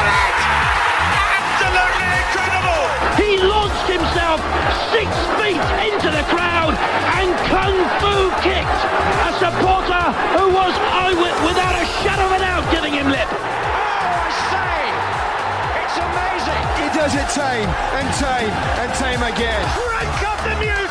Goalkeeper. It! Absolutely incredible! He launched himself six feet into the crowd and kung fu kicked a supporter who was eyewit without a shadow of a doubt giving him lip. Oh, I say! It's amazing! He does it time and time and time again. Crank up the music!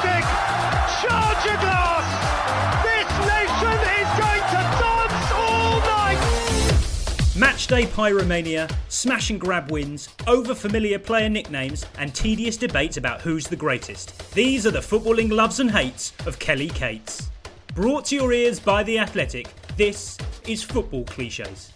Matchday pyromania, smash and grab wins, over familiar player nicknames, and tedious debates about who's the greatest. These are the footballing loves and hates of Kelly Cates. Brought to your ears by The Athletic, this is Football Cliches.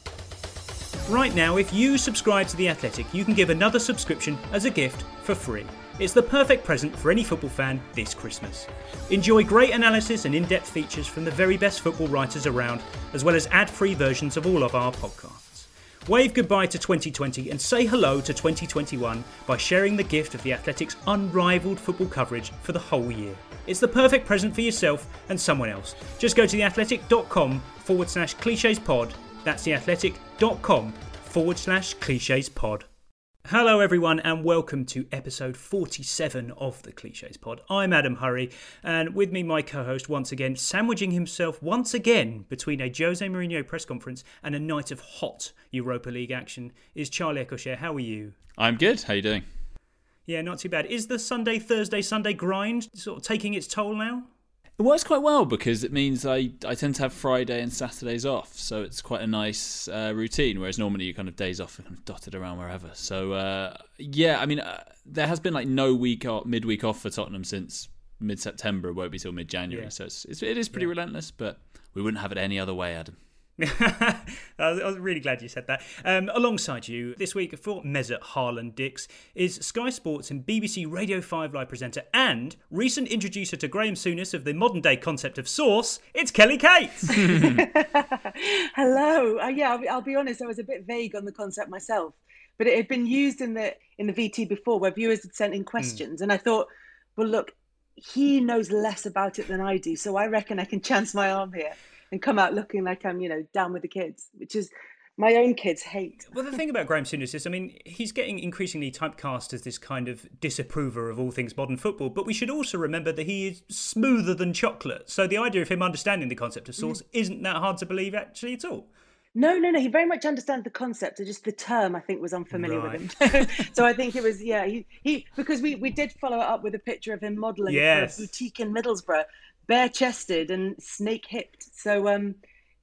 Right now, if you subscribe to The Athletic, you can give another subscription as a gift for free. It's the perfect present for any football fan this Christmas. Enjoy great analysis and in depth features from the very best football writers around, as well as ad free versions of all of our podcasts. Wave goodbye to 2020 and say hello to 2021 by sharing the gift of The Athletic's unrivaled football coverage for the whole year. It's the perfect present for yourself and someone else. Just go to theathletic.com forward slash cliches pod. That's theathletic.com forward slash cliches pod. Hello, everyone, and welcome to episode 47 of the Cliches Pod. I'm Adam Hurrey, and with me, my co host, once again, sandwiching himself once again between a Jose Mourinho press conference and a night of hot Europa League action, is Charlie Eccleshare. How are you? I'm good. How you doing? Yeah, not too bad. Is the Sunday, Thursday, Sunday grind sort of taking its toll now? It works quite well because it means I, I tend to have Friday and Saturdays off, so it's quite a nice uh, routine. Whereas normally you kind of days off and kind of dotted around wherever. So uh, yeah, I mean uh, there has been like no week or midweek off for Tottenham since mid September. It won't be till mid January, Yeah. so it's, it's it is pretty relentless. But we wouldn't have it any other way, Adam. I was really glad you said that. Um, alongside you this week for Mesut Harlan Dix is Sky Sports and BBC Radio 5 live presenter and recent introducer to Graham Souness of the modern day concept of sauce. It's Kelly Cates. Hello. Uh, yeah, I'll be, I'll be honest. I was a bit vague on the concept myself, but it had been used in the in the VT before, where viewers had sent in questions, and I thought, well, look, he knows less about it than I do, so I reckon I can chance my arm here and come out looking like I'm, you know, down with the kids, which is my own kids hate. well, the thing about Graham Souness is, I mean, he's getting increasingly typecast as this kind of disapprover of all things modern football, but we should also remember that he is smoother than chocolate. So the idea of him understanding the concept of sauce mm. isn't that hard to believe actually at all. No, no, no. He very much understands the concept. It's just the term I think was unfamiliar with him. so I think it was yeah. He he because we we did follow it up with a picture of him modelling Yes. for a boutique in Middlesbrough, bare chested and snake hipped. So um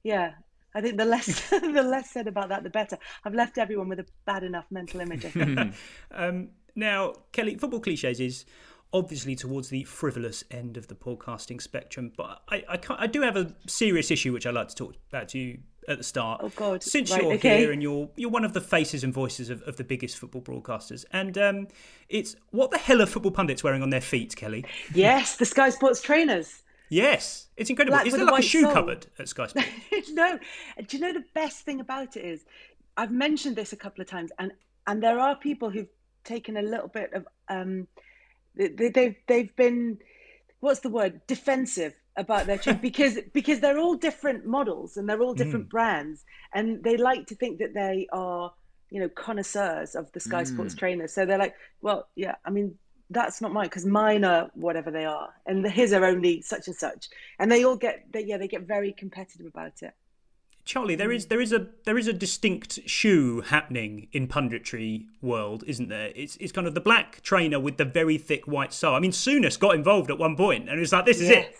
yeah. I think the less the less said about that, the better. I've left everyone with a bad enough mental image. Um, now, Kelly, football cliches is obviously towards the frivolous end of the podcasting spectrum, but I, I, can't, I do have a serious issue which I'd like to talk about to you at the start. Oh, God. Since Right, you're okay. here and you're you're one of the faces and voices of, of the biggest football broadcasters, and um, it's what the hell are football pundits wearing on their feet, Kelly? yes, the Sky Sports trainers. Yes, it's incredible. Black is there like a shoe sole. cupboard at Sky Sports? no. Do you know the best thing about it is, I've mentioned this a couple of times, and and there are people who've taken a little bit of um, they, they've they've been what's the word defensive about their chain because because they're all different models and they're all different brands, and they like to think that they are you know connoisseurs of the Sky Sports trainers. So they're like, well, yeah, I mean. That's not mine because mine are whatever they are, and the, his are only such and such, and they all get, they, yeah, they get very competitive about it. Charlie, there is mm. there is a there is a distinct shoe happening in punditry world, isn't there? It's it's kind of the black trainer with the very thick white sole. I mean, Souness got involved at one point, and it was like, "This is it,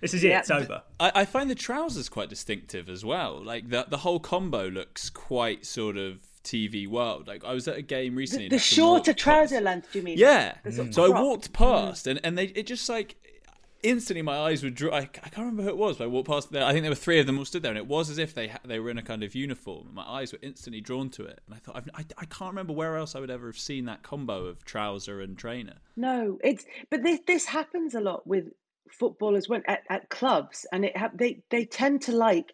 this is it, Yeah. it's over." I, I find the trousers quite distinctive as well. Like the the whole combo looks quite sort of TV world. Like I was at a game recently. The, the shorter trouser past- length, do you mean? Yeah. Of So I walked mm. past, and and they it just like instantly my eyes would draw. I, I can't remember who it was, but I walked past there. I think there were three of them all stood there, and it was as if they ha- they were in a kind of uniform. My eyes were instantly drawn to it, and I thought I've, I I can't remember where else I would ever have seen that combo of trouser and trainer. No, it's but this this happens a lot with footballers when at, at clubs, and it ha- they they tend to like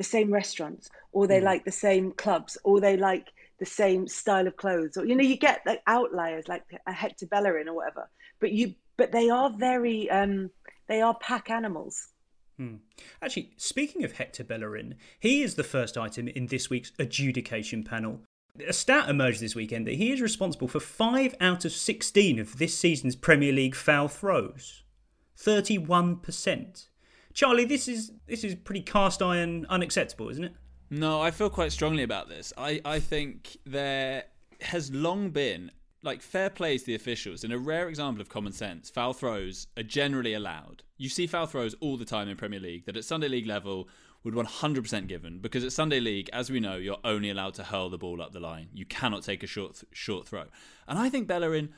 the same restaurants, or they like the same clubs, or they like the same style of clothes, or you know you get like outliers like a Hector Bellerin or whatever. But you but they are very um they are pack animals. Actually, speaking of Hector Bellerin, he is the first item in this week's adjudication panel. A stat emerged this weekend that he is responsible for five out of 16 of this season's Premier League foul throws. 31%. Charlie, this is this is pretty cast iron unacceptable, isn't it? No, I feel quite strongly about this. I, I think there has long been like fair play to the officials. In a rare example of common sense, foul throws are generally allowed. You see foul throws all the time in Premier League that at Sunday League level would 100% given because at Sunday League, as we know, you're only allowed to hurl the ball up the line. You cannot take a short short throw. And I think Bellerin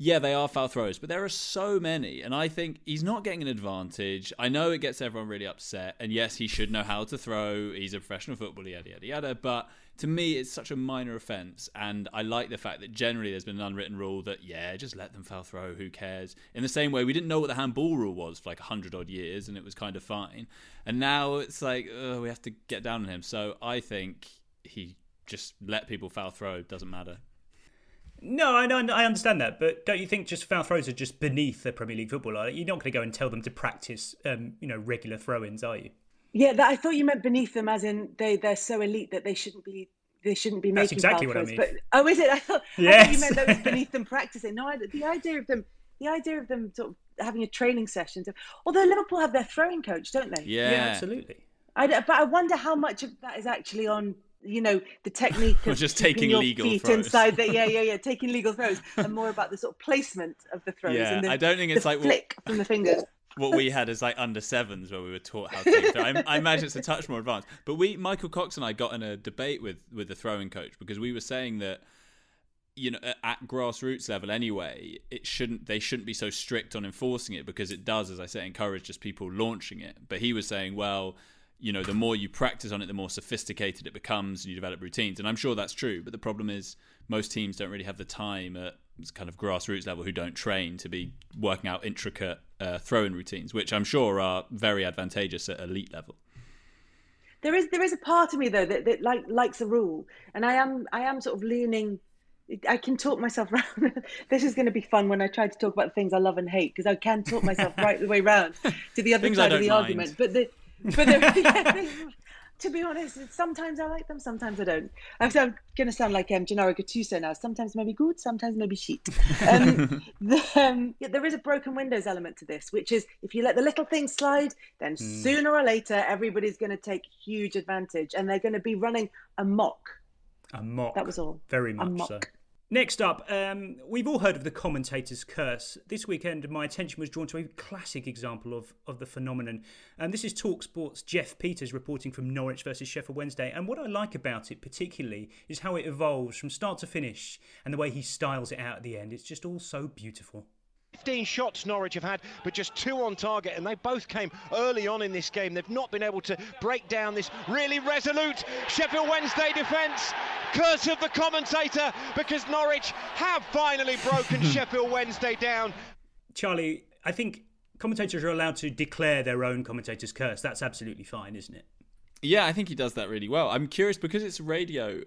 yeah, they are foul throws, but there are so many, and I think he's not getting an advantage. I know it gets everyone really upset, and yes, he should know how to throw. He's a professional footballer, yada yada yada. But to me, it's such a minor offence, and I like the fact that generally there's been an unwritten rule that yeah, just let them foul throw. Who cares? In the same way, we didn't know what the handball rule was for like hundred odd years, and it was kind of fine. And now it's like we have to get down on him. So I think he just let people foul throw. Doesn't matter. No, I know, I understand that, but don't you think just foul throws are just beneath the Premier League footballer? You're not going to go and tell them to practice, um, you know, regular throw-ins, are you? Yeah, that, I thought you meant beneath them, as in they they're so elite that they shouldn't be they shouldn't be That's making exactly foul what I throws. mean. But oh, is it? I thought, I thought you meant that was beneath them practicing. No, I, the idea of them, the idea of them sort of having a training session. To, although Liverpool have their throwing coach, don't they? Yeah, absolutely. I, but I wonder how much of that is actually on. You know the technique of just taking your legal feet throws. inside the yeah yeah yeah taking legal throws and more about the sort of placement of the throws Yeah, and the, I don't think it's like what- flick from the fingers. what we had is like under sevens where we were taught how to. I, I imagine it's a touch more advanced. But we, Michael Cox and I, got in a debate with with the throwing coach because we were saying that you know at- at grassroots level anyway, it shouldn't they shouldn't be so strict on enforcing it because it does, as I say, encourage just people launching it. But he was saying, well. You know, the more you practice on it, the more sophisticated it becomes, and you develop routines. And I'm sure that's true. But the problem is, most teams don't really have the time at kind of grassroots level who don't train to be working out intricate uh, throwing routines, which I'm sure are very advantageous at elite level. There is there is a part of me though that, that like likes a rule, and I am I am sort of leaning. I can talk myself around. this is going to be fun when I try to talk about the things I love and hate because I can talk myself right the way round to the other Things side of the mind. argument. But the but they- to be honest, sometimes I like them, sometimes I don't. I'm, I'm going to sound like um, Gennaro Gattuso now. Sometimes maybe good, sometimes maybe shit. Um, the, um, yeah, there is a broken windows element to this, which is if you let the little things slide, then sooner or later everybody's going to take huge advantage, and they're going to be running amok. A mock. That was all. Very much mock. so. Next up, um, we've all heard of the commentator's curse. This weekend, my attention was drawn to a classic example of, of the phenomenon. And this is Talksport's Jeff Peters reporting from Norwich versus Sheffield Wednesday. And what I like about it particularly is how it evolves from start to finish and the way he styles it out at the end. It's just all so beautiful. 15 shots Norwich have had, but just two on target, and they both came early on in this game. They've not been able to break down this really resolute Sheffield Wednesday defence. Curse of the commentator, because Norwich have finally broken Sheffield Wednesday down. Charlie, I think commentators are allowed to declare their own commentator's curse. That's absolutely fine, isn't it? Yeah, I think he does that really well. I'm curious because it's radio.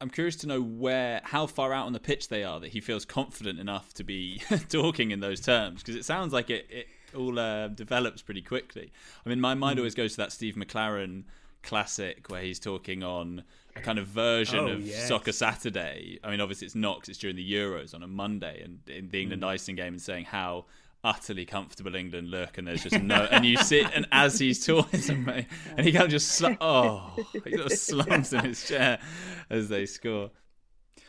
I'm curious to know where, how far out on the pitch they are that he feels confident enough to be talking in those terms. Because it sounds like it, it all uh, develops pretty quickly. I mean, my mind mm. always goes to that Steve McClaren classic where he's talking on a kind of version oh, of yes. Soccer Saturday. I mean, obviously it's not because it's during the Euros on a Monday, and in the England mm. Iceland game and saying how utterly comfortable England look, and there's just no, and you sit, and as he's talking, to me, and he kind of just, sl- oh, he sort of slumps in his chair as they score.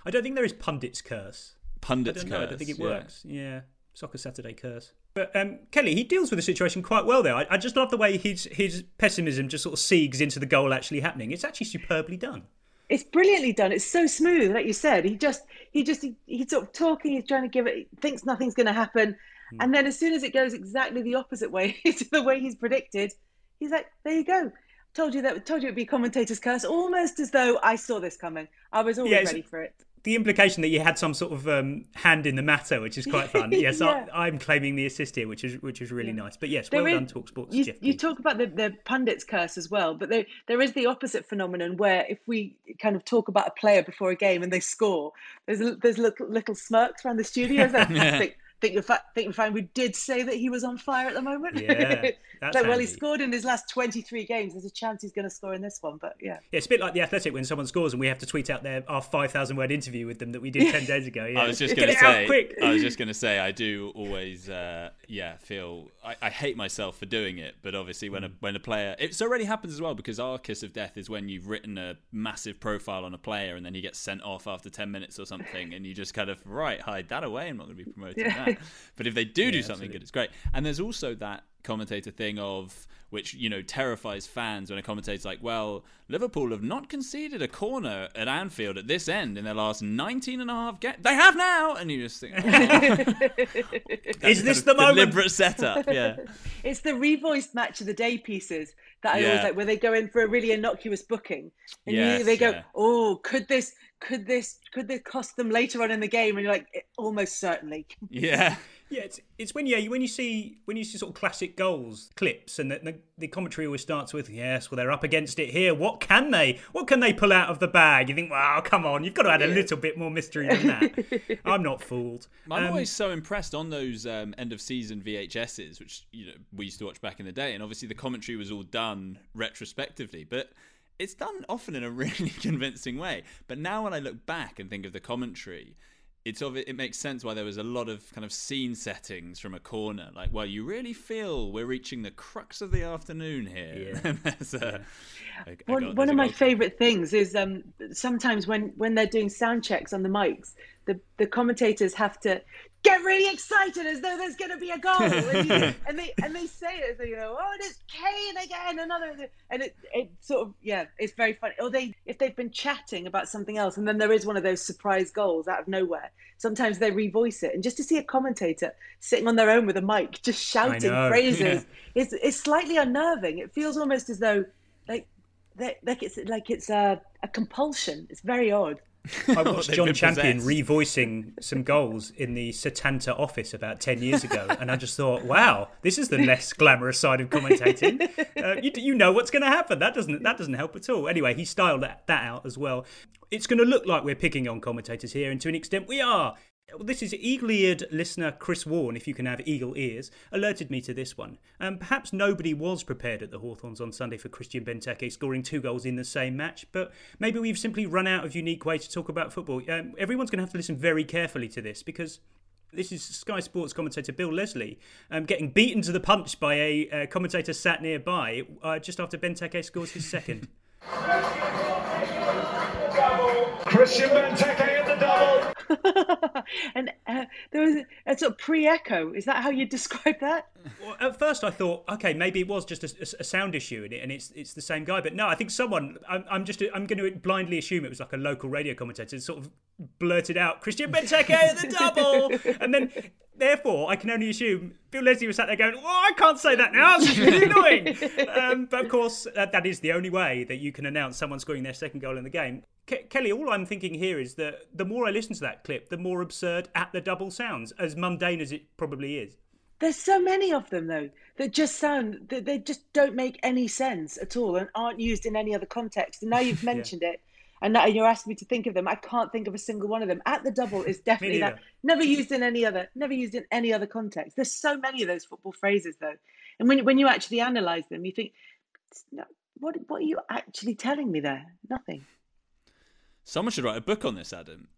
I don't think there is pundit's curse. Pundit's I curse. I don't think it works. Yeah. yeah. Soccer Saturday curse. But um, Kelly, he deals with the situation quite well there. I, I, just love the way his his pessimism just sort of segs into the goal actually happening. It's actually superbly done. It's brilliantly done. It's so smooth, like you said. He just he just he, he's sort of talking. He's trying to give it. Thinks nothing's going to happen, mm. and then as soon as it goes exactly the opposite way to the way he's predicted, he's like, "There you go." Told you that. Told you it'd be commentator's curse. Almost as though I saw this coming. I was always yeah, ready for it the implication that you had some sort of um, hand in the matter, which is quite fun. Yes, yeah. I, am claiming the assist here, which is which is really yeah. nice. But yes, there well is, done, Talk Sports. You, you, talk about the, the pundits curse as well, but there there is the opposite phenomenon where if we kind of talk about a player before a game and they score, there's there's little, little smirks around the studio. yeah think you're, fa- think you're fine. We did say that he was on fire at the moment. Yeah, that's like, well, he scored in his last 23 games. There's a chance he's going to score in this one, but yeah. Yeah, it's a bit like the Athletic when someone scores and we have to tweet out their our 5,000 word interview with them that we did 10 days ago. Yeah. I was just going to say, I was just going to say, I do always, uh, yeah, feel I, I, hate myself for doing it, but obviously when a when a player, it already happens as well because our kiss of death is when you've written a massive profile on a player and then he gets sent off after 10 minutes or something, and you just kind of right hide that away. I'm not going to be promoting yeah. that. But if they do yeah, do something absolutely. good, it's great. And there's also that commentator thing of which you know terrifies fans when a commentator's like, "Well, Liverpool have not conceded a corner at Anfield at this end in their last 19 and a half games. They have now!" And you just think, oh. "Is this the moment?" Deliberate setup, yeah. it's the revoiced match of the day pieces that I yeah. always like, where they go in for a really innocuous booking, and yes, you, they go, yeah. "Oh, could this?" Could this could this cost them later on in the game? And you're like, almost certainly. Yeah, yeah, it's, it's when yeah when you see when you see sort of classic goals clips and the, the, the, commentary always starts with yes well they're up against it here. What can they what can they pull out of the bag? You think wow come on you've got to add a little bit more mystery than that. I'm not fooled. I'm um, always so impressed on those um, end of season VHSs which you know we used to watch back in the day and obviously the commentary was all done retrospectively but it's done often in a really convincing way but now when I look back and think of the commentary it's of it, it makes sense why there was a lot of kind of scene settings from a corner. Like, well, you really feel we're reaching the crux of the afternoon here. Yeah. a, yeah. A, one, one of my favourite things is um, sometimes when when they're doing sound checks on the mics, the the commentators have to get really excited as though there's going to be a goal, and, you, and, they and they say it, you know, oh, it's Kane again, another, and it it sort of yeah, it's very funny. Or they if they've been chatting about something else, and then there is one of those surprise goals out of nowhere. Sometimes they revoice it, and just to see a commentator sitting on their own with a mic just shouting phrases yeah. is is slightly unnerving. It feels almost as though like like it's like it's a, a compulsion. It's very odd. I watched John Champion possessed. revoicing some goals in the Setanta office about 10 years ago, and I just thought, wow, this is the less glamorous side of commentating. Uh, you, you know what's going to happen. That doesn't, that doesn't help at all. Anyway, he styled that, that out as well. It's going to look like we're picking on commentators here, and to an extent we are. This is eagle eared listener Chris Warren, if you can have eagle ears, alerted me to this one. Um, perhaps nobody was prepared at the Hawthorns on Sunday for Christian Benteke scoring two goals in the same match, but maybe we've simply run out of unique ways to talk about football. Um, everyone's going to have to listen very carefully to this because this is Sky Sports commentator Bill Leslie um, getting beaten to the punch by a uh, commentator sat nearby uh, just after Benteke scores his second. Christian Benteke at the double. and uh, there was a, a sort of pre-echo. Is that how you describe that? Well, at first, I thought, okay, maybe it was just a, a, sound issue in it, and it's it's the same guy. But no, I think someone. I'm, I'm just I'm going to blindly assume it was like a local radio commentator, sort of blurted out Christian Benteke the double, and then therefore, I can only assume Bill Leslie was sat there going, "Oh, I can't say that now. It's really annoying." um, but of course, that, that is the only way that you can announce someone scoring their second goal in the game. Ke- Kelly, all I'm thinking here is that the more I listen to that clip, the more absurd at the double sounds, as mundane as it probably is. There's so many of them though that just sound that they just don't make any sense at all and aren't used in any other context. And now you've mentioned yeah. it, and now you're asking me to think of them. I can't think of a single one of them. At the double is definitely that. Never used in any other. Never used in any other context. There's so many of those football phrases though, and when when you actually analyze them, you think, what what are you actually telling me there? Nothing. Someone should write a book on this, Adam.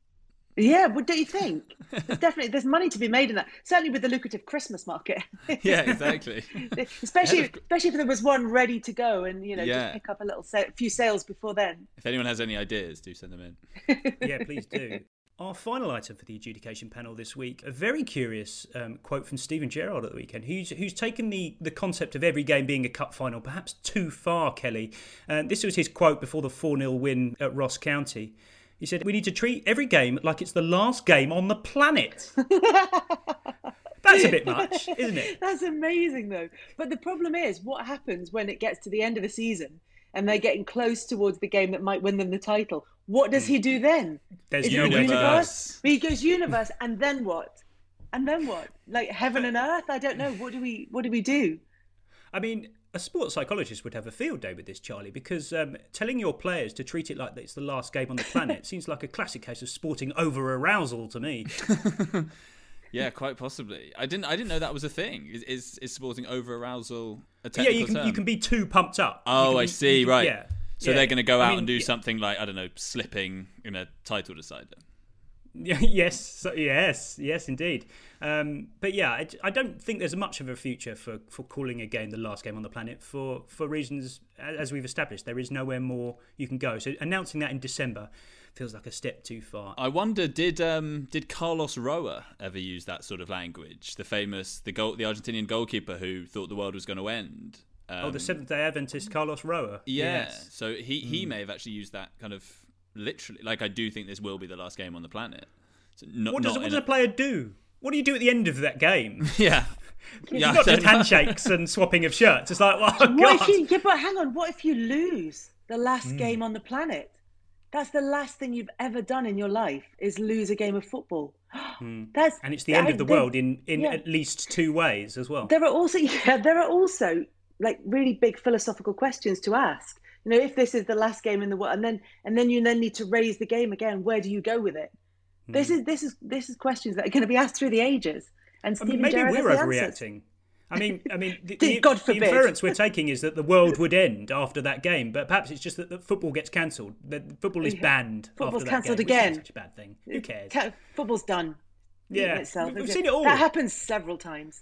Yeah, what do you think? There's definitely, there's money to be made in that. Certainly with the lucrative Christmas market. yeah, exactly. especially, especially if there was one ready to go, and you know, yeah. just pick up a little, a few sales before then. If anyone has any ideas, do send them in. yeah, please do. Our final item for the adjudication panel this week, a very curious um, quote from Steven Gerrard at the weekend, who's who's taken the, the concept of every game being a cup final perhaps too far, Kelly. Uh, this was his quote before the 4 0 win at Ross County. He said, We need to treat every game like it's the last game on the planet. That's a bit much, isn't it? That's amazing, though. But the problem is, what happens when it gets to the end of the season and they're getting close towards the game that might win them the title? What does he do then? There's is universe. universe. He goes universe, and then what? And then what? Like heaven and earth? I don't know. What do we? What do we do? I mean, a sports psychologist would have a field day with this, Charlie, because um, telling your players to treat it like it's the last game on the planet seems like a classic case of sporting over arousal to me. yeah, quite possibly. I didn't. I didn't know that was a thing. Is is, is sporting over arousal a technical Yeah, you can term? you can be too pumped up. Oh, be, I see. Can, right. Yeah. So yeah. they're going to go out I mean, and do yeah. something like I don't know, slipping in a title decider. yes, yes, yes, indeed. Um, but yeah, I, I, don't think there's much of a future for, for calling a game the last game on the planet for, for reasons as we've established. There is nowhere more you can go. So announcing that in December feels like a step too far. I wonder did um, did Carlos Roa ever use that sort of language? The famous the goal the Argentinian goalkeeper who thought the world was going to end. Um, oh, the Seventh Day Adventist Carlos Roa. Yeah, yes. so he he mm. may have actually used that kind of literally. Like I do think this will be the last game on the planet. So not, what does, what does a player do? What do you do at the end of that game? Yeah. yeah, not just handshakes and swapping of shirts. It's like, well, oh, what if you, yeah, but hang on. What if you lose the last mm. game on the planet? That's the last thing you've ever done in your life is lose a game of football. Mm. That's and it's the end I, of the world in in yeah. at least two ways as well. There are also yeah, there are also like really big philosophical questions to ask. You know, if this is the last game in the world, and then and then you then need to raise the game again, where do you go with it? This hmm. is this is this is questions that are going to be asked through the ages. And Steven I mean, maybe Gerrard we're overreacting. I mean, I mean, the, the, the inference we're taking is that the world would end after that game, but perhaps it's just that the football gets cancelled. That football is banned. Football's cancelled again. such a bad thing. Who cares? Football's done. Yeah, itself, we've seen it all. That happens several times.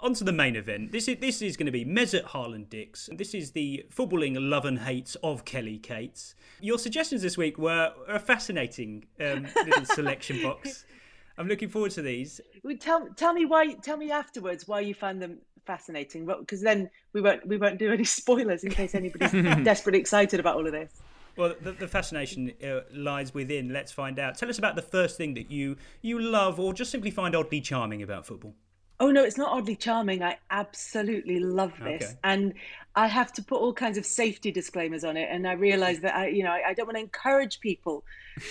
On to the main event. This is this is going to be Mesut Harland Dix. This is the footballing love and hates of Kelly Cates. Your suggestions this week were a fascinating um, little selection box. I'm looking forward to these. Tell tell me why. Tell me afterwards why you found them fascinating. Because then we won't we won't do any spoilers in case anybody's desperately excited about all of this. Well, the, the fascination uh, lies within. Let's find out. Tell us about the first thing that you you love, or just simply find oddly charming about football. Oh no, it's not oddly charming. I absolutely love this, okay. and I have to put all kinds of safety disclaimers on it. And I realise that I, you know, I, I, don't want to encourage people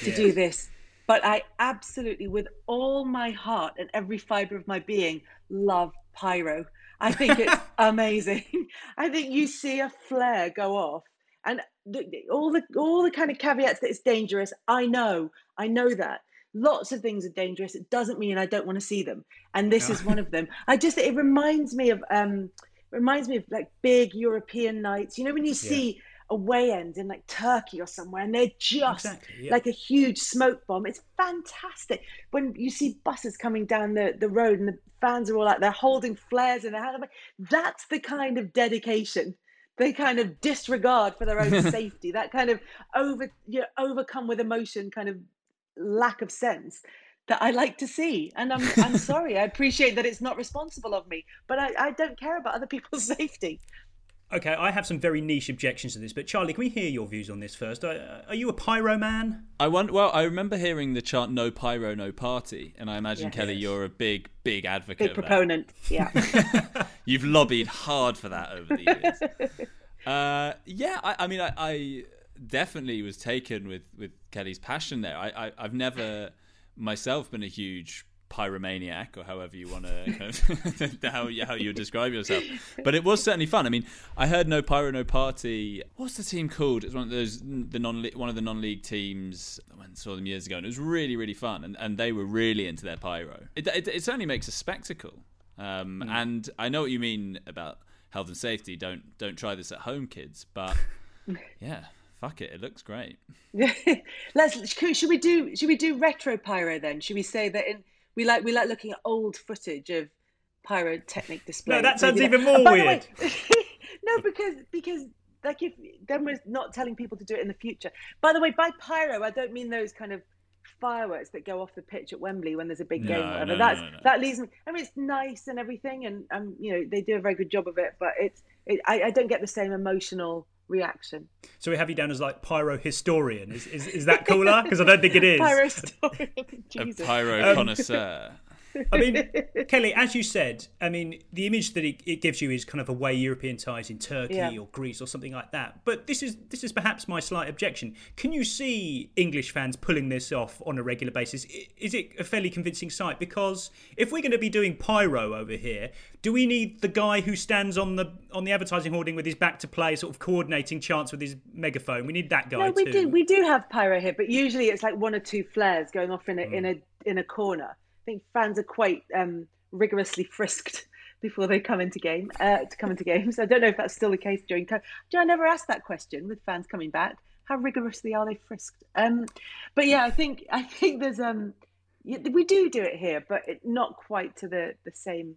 to do this but I absolutely, with all my heart and every fiber of my being, love pyro. I think it's amazing. I think you see a flare go off, and the, all the all the kind of caveats that it's dangerous. I know, I know that. Lots of things are dangerous. It doesn't mean I don't want to see them, and this is one of them. I just it reminds me of um reminds me of like big European nights. You know when you see. Yeah away end in like Turkey or somewhere, and they're just exactly, yeah. like a huge smoke bomb. It's fantastic when you see buses coming down the, the road and the fans are all out they're holding flares in their hand. Like, that's the kind of dedication, they kind of disregard for their own safety, that kind of over you know, overcome with emotion kind of lack of sense that I like to see. And I'm I'm sorry, I appreciate that it's not responsible of me, but I, I don't care about other people's safety. Okay, I have some very niche objections to this, but Charlie, can we hear your views on this first? Are, are you a pyro man? I want. Well, I remember hearing the chant "No pyro, no party," and I imagine Yes. Kelly, Yes. you're a big, big advocate. Big of that. proponent. Yeah. You've lobbied hard for that over the years. uh, yeah, I, I mean, I, I definitely was taken with, with Kelly's passion there. I, I, I've never myself been a huge pyromaniac or however you want to kind of how, how you describe yourself. But it was certainly fun. I mean i heard no pyro no party. What's the team called? It's one of those the non one of the non-league teams i went and saw them years ago and it was really really fun and, and they were really into their pyro. It, it, it certainly makes a spectacle. Um, and i know what you mean about health and safety. Don't don't try this at home kids but yeah fuck it it looks great Let's should we do should we do retro pyro then? Should we say that in we like we like looking at old footage of pyrotechnic displays? No, that sounds Maybe even more And weird. way- no, because because like if then we're not telling people to do it in the future. By the way, by pyro, I don't mean those kind of fireworks that go off the pitch at Wembley when there's a big No, game. whatever. no, no, That's no, no. that leaves me. I mean, it's nice and everything, and um, you know they do a very good job of it, but it's it, I, I don't get the same emotional reaction. So we have you down as like pyro historian. Is is, is that cooler? Because I don't think it is. Pyro story. a Jesus. pyro Um, connoisseur I mean, Kelly, as you said, I mean, the image that it, it gives you is kind of away European ties in Turkey Yeah. or Greece or something like that. But this is this is perhaps my slight objection. Can you see English fans pulling this off on a regular basis? Is it a fairly convincing sight? Because if we're going to be doing pyro over here, do we need the guy who stands on the on the advertising hoarding with his back to play, sort of coordinating chants with his megaphone? We need that guy No, we too. do. We do have pyro here, but usually it's like one or two flares going off in a hmm. in a in a corner. I think fans are quite um, rigorously frisked before they come into game uh, to come into games. I don't know if that's still the case during COVID. Do I never asked that question with fans coming back. How rigorously are they frisked? Um, but yeah, I think I think there's um we do do it here, but it, not quite to the the same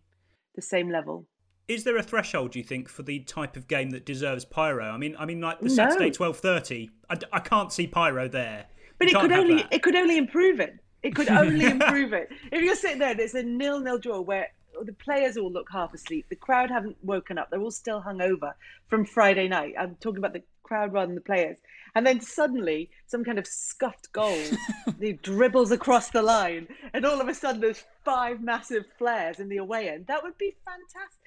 the same level. Is there a threshold, do you think, for the type of game that deserves pyro? I mean, I mean, like the No. Saturday twelve thirty. I can't see pyro there. But You it could only that. it could only improve it. It could only improve it. If you're sitting there and it's a nil nil draw where the players all look half asleep, the crowd haven't woken up, they're all still hungover from Friday night. I'm talking about the crowd rather than the players. And then suddenly some kind of scuffed goal he dribbles across the line and all of a sudden there's five massive flares in the away end. That would be fantastic.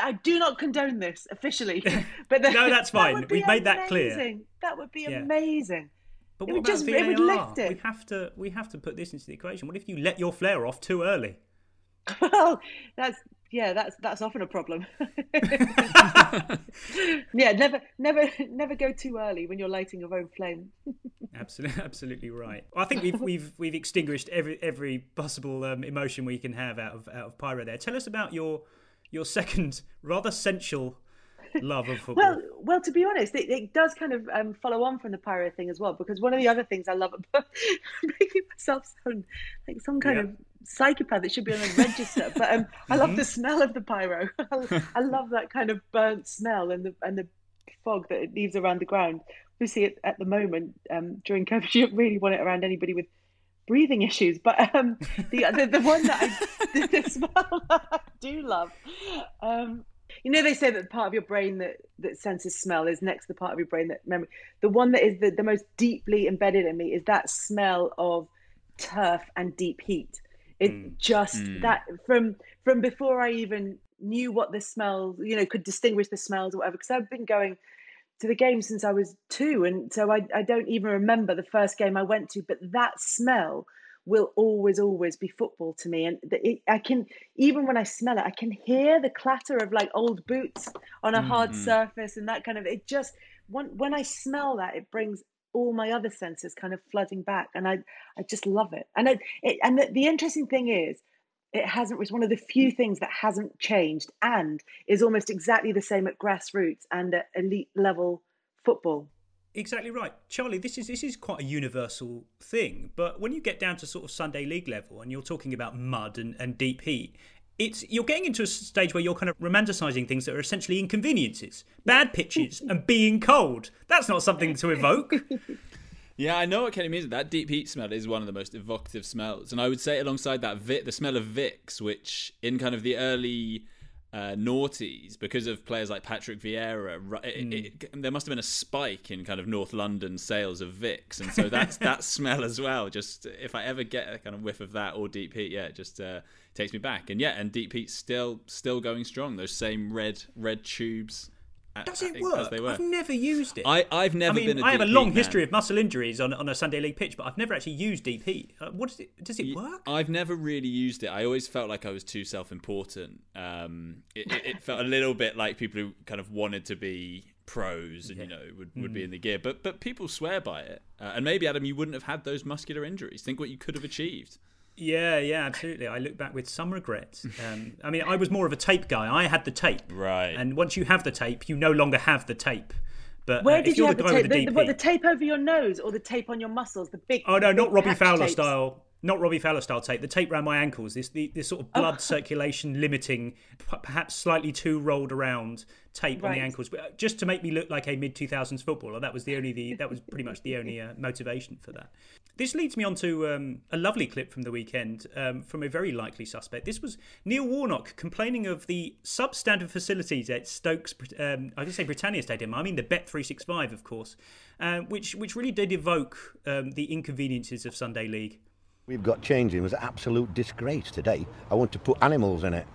I do not condone this officially. But the- No, that's fine. be We've made that clear. amazing. That would be Yeah. amazing. But what would about just- VAR? it would lift it. We have to we have to put this into the equation. What if you let your flare off too early? Well, that's yeah, that's that's often a problem. yeah, never never never go too early when you're lighting your own flame. Absolutely, absolutely right. I think we've we've we've extinguished every every possible um, emotion we can have out of out of pyro. There. Tell us about your your second rather sensual love of football. Well, well, to be honest, it, it does kind of um, follow on from the pyro thing as well. Because one of the other things I love about making myself sound like some kind Yeah. of psychopath that should be on a register, but um, I love Mhm. the smell of the pyro. I love that kind of burnt smell and the and the fog that it leaves around the ground. We see it at the moment um, during COVID. You don't really want it around anybody with breathing issues. But um, the, the the one that I the smell that I do love. Um, you know, they say that the part of your brain that, that senses smell is next to the part of your brain that memory. The one that is the, the most deeply embedded in me is that smell of turf and deep heat. It just Mm. that from from before I even knew what the smells, you know, could distinguish the smells or whatever. Because I've been going to the game since I was two, and so I I don't even remember the first game I went to. But that smell will always always be football to me, and the, it, I can even when I smell it, I can hear the clatter of like old boots on a hard Mhm. surface, and that kind of it just when when I smell that, it brings all my other senses kind of flooding back, and I I just love it. And I, it and the, the interesting thing is it hasn't it's one of the few things that hasn't changed and is almost exactly the same at grassroots and at elite level football Exactly right, Charlie. This is this is quite a universal thing, but when you get down to sort of Sunday league level and you're talking about mud and, and deep heat, it's you're getting into a stage where you're kind of romanticising things that are essentially inconveniences, bad pitches, and being cold. That's not something to evoke. Yeah, I know what Kenny means. That deep heat smell is one of the most evocative smells, and I would say alongside that, the smell of Vicks, which in kind of the early uh, noughties because of players like Patrick Vieira. It, mm. it, it, there must have been a spike in kind of North London sales of Vicks, and so that's that smell as well. Just if I ever get a kind of whiff of that or Deep Heat, yeah, it just uh, takes me back. And yeah, and Deep Heat's still still going strong. Those same red red tubes does it work? I've never used it. I, I've never I mean, I have a long history of muscle injuries on, on a Sunday league pitch, but I've never actually used heat. Uh, what does it? Does it work? I've never really used it. I always felt like I was too self-important. Um, it, it, felt a little bit like people who kind of wanted to be pros and yeah. you know would, would mm. be in the gear, but but people swear by it. Uh, and maybe Adam, you wouldn't have had those muscular injuries. Think what you could have achieved. Yeah, yeah, absolutely. I look back with some regret. Um, I mean, I was more of a tape guy. I had the tape, right? And once you have the tape, you no longer have the tape. But where uh, did you have the, the tape? The, the, what, the tape over your nose or the tape on your muscles? The big. Oh no, not Robbie Fowler tapes. style. Not Robbie Fowler style tape. The tape around my ankles. This the, this sort of blood oh. circulation limiting, perhaps slightly too rolled around tape right. on the ankles, but uh, just to make me look like a mid two thousands footballer. That was the only the that was pretty much the only uh, motivation for that. This leads me on to um, a lovely clip from the weekend um, from a very likely suspect. This was Neil Warnock complaining of the substandard facilities at Stokes, um, I can say Britannia Stadium, I mean the Bet365, of course, uh, which, which really did evoke um, the inconveniences of Sunday League. We've got changing. Was absolute disgrace today. I want to put animals in it.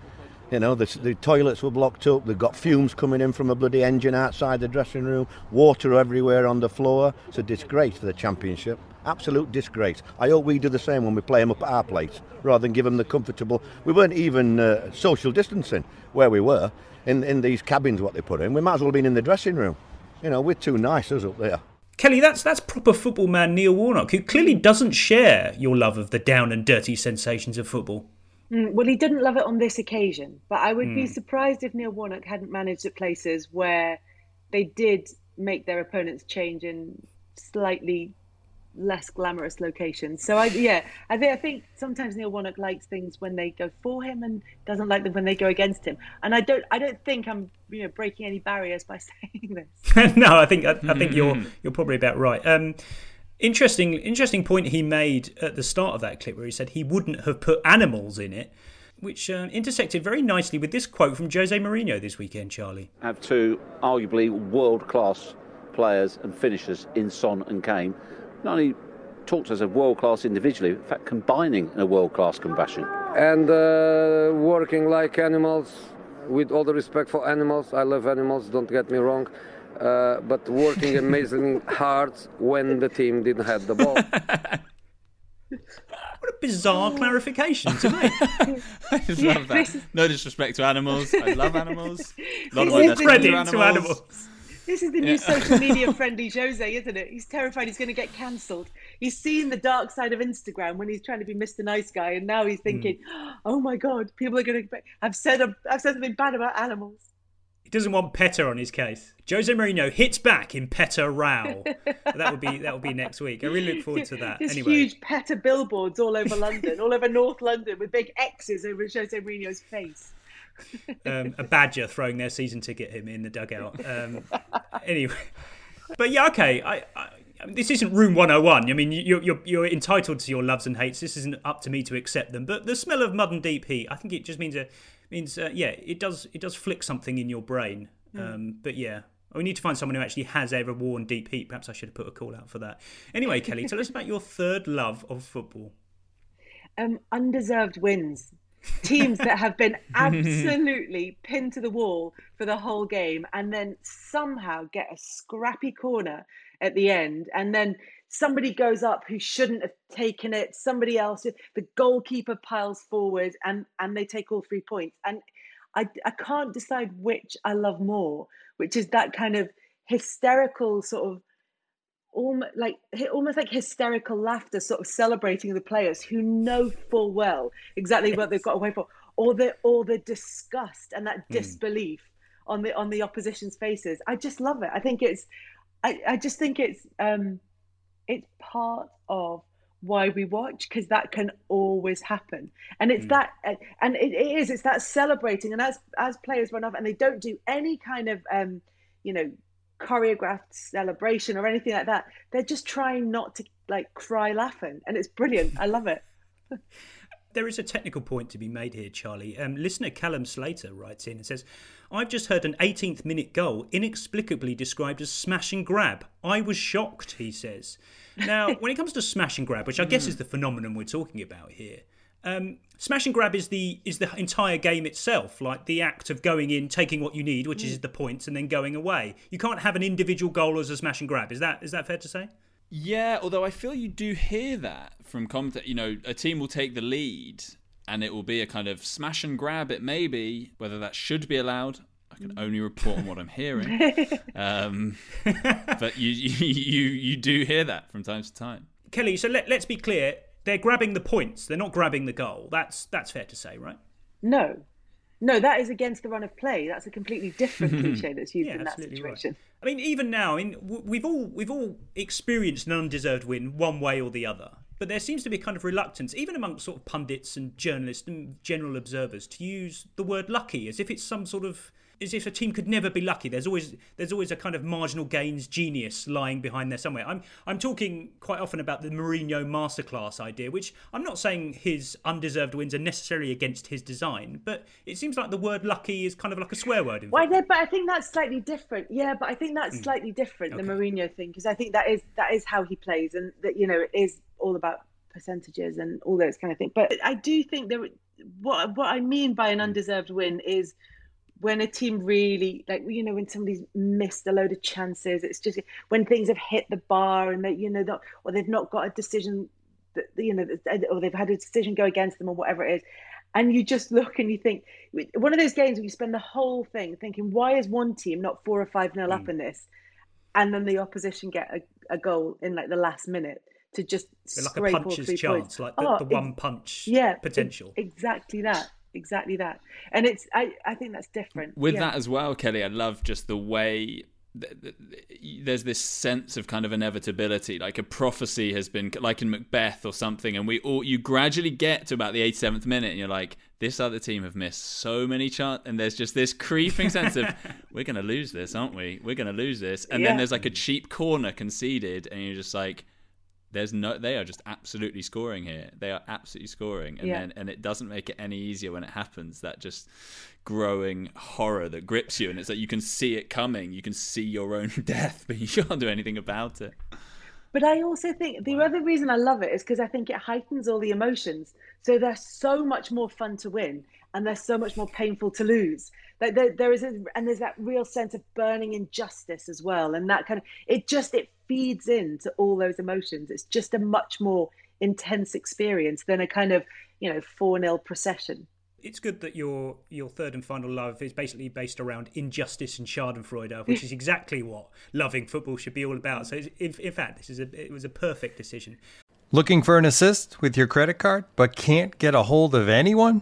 You know, the, the, toilets were blocked up. They've got fumes coming in from a bloody engine outside the dressing room. Water everywhere on the floor. It's a disgrace for the championship. Absolute disgrace. I hope we do the same when we play them up at our place, rather than give them the comfortable. We weren't even uh, social distancing where we were in in these cabins. What they put in, we might as well have been in the dressing room. You know, we're too nice us up there. Kelly, that's that's proper football man Neil Warnock, who clearly doesn't share your love of the down and dirty sensations of football. Mm, well, he didn't love it on this occasion, but I would mm. be hmm. surprised if Neil Warnock hadn't managed at places where they did make their opponents change in slightly less glamorous locations. So I yeah, I think I think sometimes Neil Warnock likes things when they go for him and doesn't like them when they go against him. And I don't I don't think I'm you know breaking any barriers by saying this. no, I think I, I think you're hmm. you're probably about right. Um, Interesting, interesting point he made at the start of that clip where he said he wouldn't have put animals in it, which uh, intersected very nicely with this quote from Jose Mourinho this weekend. Charlie have two arguably world-class players and finishers in Son and Kane. Not only talked as a world-class individually, in fact, combining in a world-class compassion and uh, working like animals. With all the respect for animals, I love animals. Don't get me wrong uh, but working amazingly hard when the team didn't have the ball. What a bizarre clarification to me. I just yeah, love that. No disrespect to animals. I love animals. A lot of my best friends animals. to animals. This is the new yeah. social media friendly Jose, isn't it? He's terrified he's going to get cancelled. He's seen the dark side of Instagram when he's trying to be Mr. Nice Guy, and now he's thinking, mm. "Oh my God, people are going to." I've said I've said something bad about animals He doesn't want PETA on his case. Jose Mourinho hits back in PETA row. that would be that would be next week. I really look forward to that. There's anyway. huge PETA billboards all over London, all over North London, with big X's over Jose Mourinho's face. Um, a badger throwing their season ticket him in the dugout. Um, anyway, but yeah, okay. I, I, this isn't room 101. I mean, you're, you're, you're entitled to your loves and hates. This isn't up to me to accept them. But the smell of mud and deep heat, I think it just means a means uh, yeah, it does it does flick something in your brain. Mm. Um, but yeah, we need to find someone who actually has ever worn deep heat. Perhaps I should have put a call out for that. Anyway, Kelly, tell us about your third love of football. Um, undeserved wins. Teams that have been absolutely pinned to the wall for the whole game and then somehow get a scrappy corner at the end. And then somebody goes up who shouldn't have taken it. Somebody else the goalkeeper piles forward and and they take all three points. And i i can't decide which i love more which is that kind of hysterical sort of almost like almost like hysterical laughter sort of celebrating the players who know full well exactly yes. what they've got away for or the or the disgust and that mm. disbelief on the on the opposition's faces i just love it i think it's i i just think it's um it's part of why we watch because that can always happen and it's mm. that and it, it is it's that celebrating and as as players run off and they don't do any kind of um you know choreographed celebration or anything like that they're just trying not to like cry laughing and it's brilliant i love it There is a technical point to be made here, Charlie. Um, listener Callum Slater writes in and says, I've just heard an 18th minute goal inexplicably described as smash and grab. I was shocked, he says. Now, when it comes to smash and grab, which I guess is the phenomenon we're talking about here, um, smash and grab is the is the entire game itself, like the act of going in, taking what you need, which is the points, and then going away. You can't have an individual goal as a smash and grab. Is that is that fair to say? Yeah, although I feel you do hear that from comment. You know, a team will take the lead, and it will be a kind of smash and grab. It may be whether that should be allowed. I can only report on what I'm hearing. Um, but you, you you you do hear that from time to time. Kelly, so let, let's be clear. They're grabbing the points. They're not grabbing the goal. That's that's fair to say, right? No, no, that is against the run of play. That's a completely different cliche that's used Yeah, in that situation. I mean, even now, in we've all we've all experienced an undeserved win one way or the other. But there seems to be a kind of reluctance, even amongst sort of pundits and journalists and general observers, to use the word lucky as if it's some sort of as if a team could never be lucky. There's always there's always a kind of marginal gains genius lying behind there somewhere. I'm I'm talking quite often about the Mourinho masterclass idea, which I'm not saying his undeserved wins are necessarily against his design, but it seems like the word lucky is kind of like a swear word. Well, but I think that's slightly different. Yeah, but I think that's Mm. slightly different the Mourinho thing because I think that is that is how he plays, and that you know it is all about percentages and all those kind of things. But I do think there. What what I mean by an undeserved win is when a team really like you know when somebody's missed a load of chances. It's just when things have hit the bar and they you know not, or they've not got a decision that you know or they've had a decision go against them or whatever it is and you just look and you think one of those games where you spend the whole thing thinking why is one team not four or five nil Mm. up in this and then the opposition get a, a goal in like the last minute to just Like a scrape all three chance, points. like the, Oh, the one punch yeah, potential. ex- exactly that. Exactly that. And it's I, I think that's different. With yeah. that as well, Kelly, I love just the way th- th- th- there's this sense of kind of inevitability, like a prophecy has been, like in Macbeth or something, and we all you gradually get to about the 87th minute, and you're like, this other team have missed so many chances, and there's just this creeping sense of we're going to lose this, aren't we? We're going to lose this, and Yeah. then there's like a cheap corner conceded, and you're just like. There's no. They are just absolutely scoring here. They are absolutely scoring, and Yeah. then and it doesn't make it any easier when it happens. That just growing horror that grips you, and it's like you can see it coming. You can see your own death, but you can't do anything about it. But I also think the other reason I love it is because I think it heightens all the emotions. So they're so much more fun to win, and they're so much more painful to lose. Like there, there is, a, and there's that real sense of burning injustice as well, and that kind of it just it feeds into all those emotions. It's just a much more intense experience than a kind of you know four 0 procession. It's good that your your third and final love is basically based around injustice and Schadenfreude, which is exactly what loving football should be all about. So, it's- in, in fact, this is a it was a perfect decision. Looking for an assist with your credit card but can't get a hold of anyone?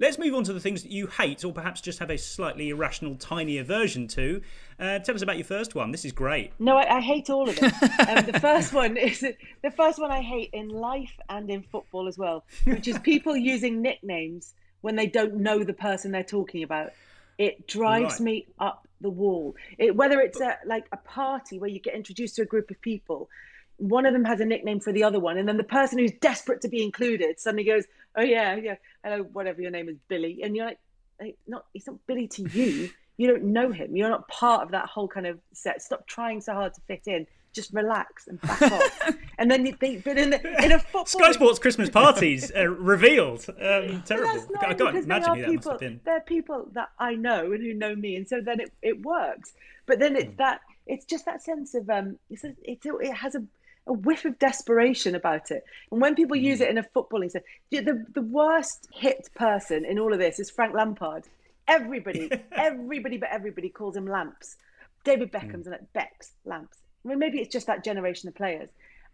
Let's move on to the things that you hate, or perhaps just have a slightly irrational, tiny aversion to. Uh, tell us about your first one. This is great. No, I, I hate all of them. um, the first one is the first one I hate in life and in football as well, which is people using nicknames when they don't know the person they're talking about. It drives Right. me up the wall. It, whether it's a, like a party where you get introduced to a group of people, one of them has a nickname for the other one, and then the person who's desperate to be included suddenly goes, "Oh yeah, yeah, hello, whatever your name is, Billy," and you're like, hey, "Not, it's not Billy to you. You don't know him. You're not part of that whole kind of set. Stop trying so hard to fit in. just relax and back off. and then you think, but in, the, in a football, Sky Sports Christmas parties uh, revealed. Um, terrible. That's not I can't imagine they who are that people, must have been. They're people that I know and who know me, and so then it, it works. But then it's that it's just that sense of um, it's a, it's a, it has a, a whiff of desperation about it. And when people use mm. it in a footballing sense, the, the worst hit person in all of this is Frank Lampard. Everybody, everybody, but everybody calls him Lamps. David mm. Beckham's and it Becks Lamps. I mean, maybe it's just that generation of players,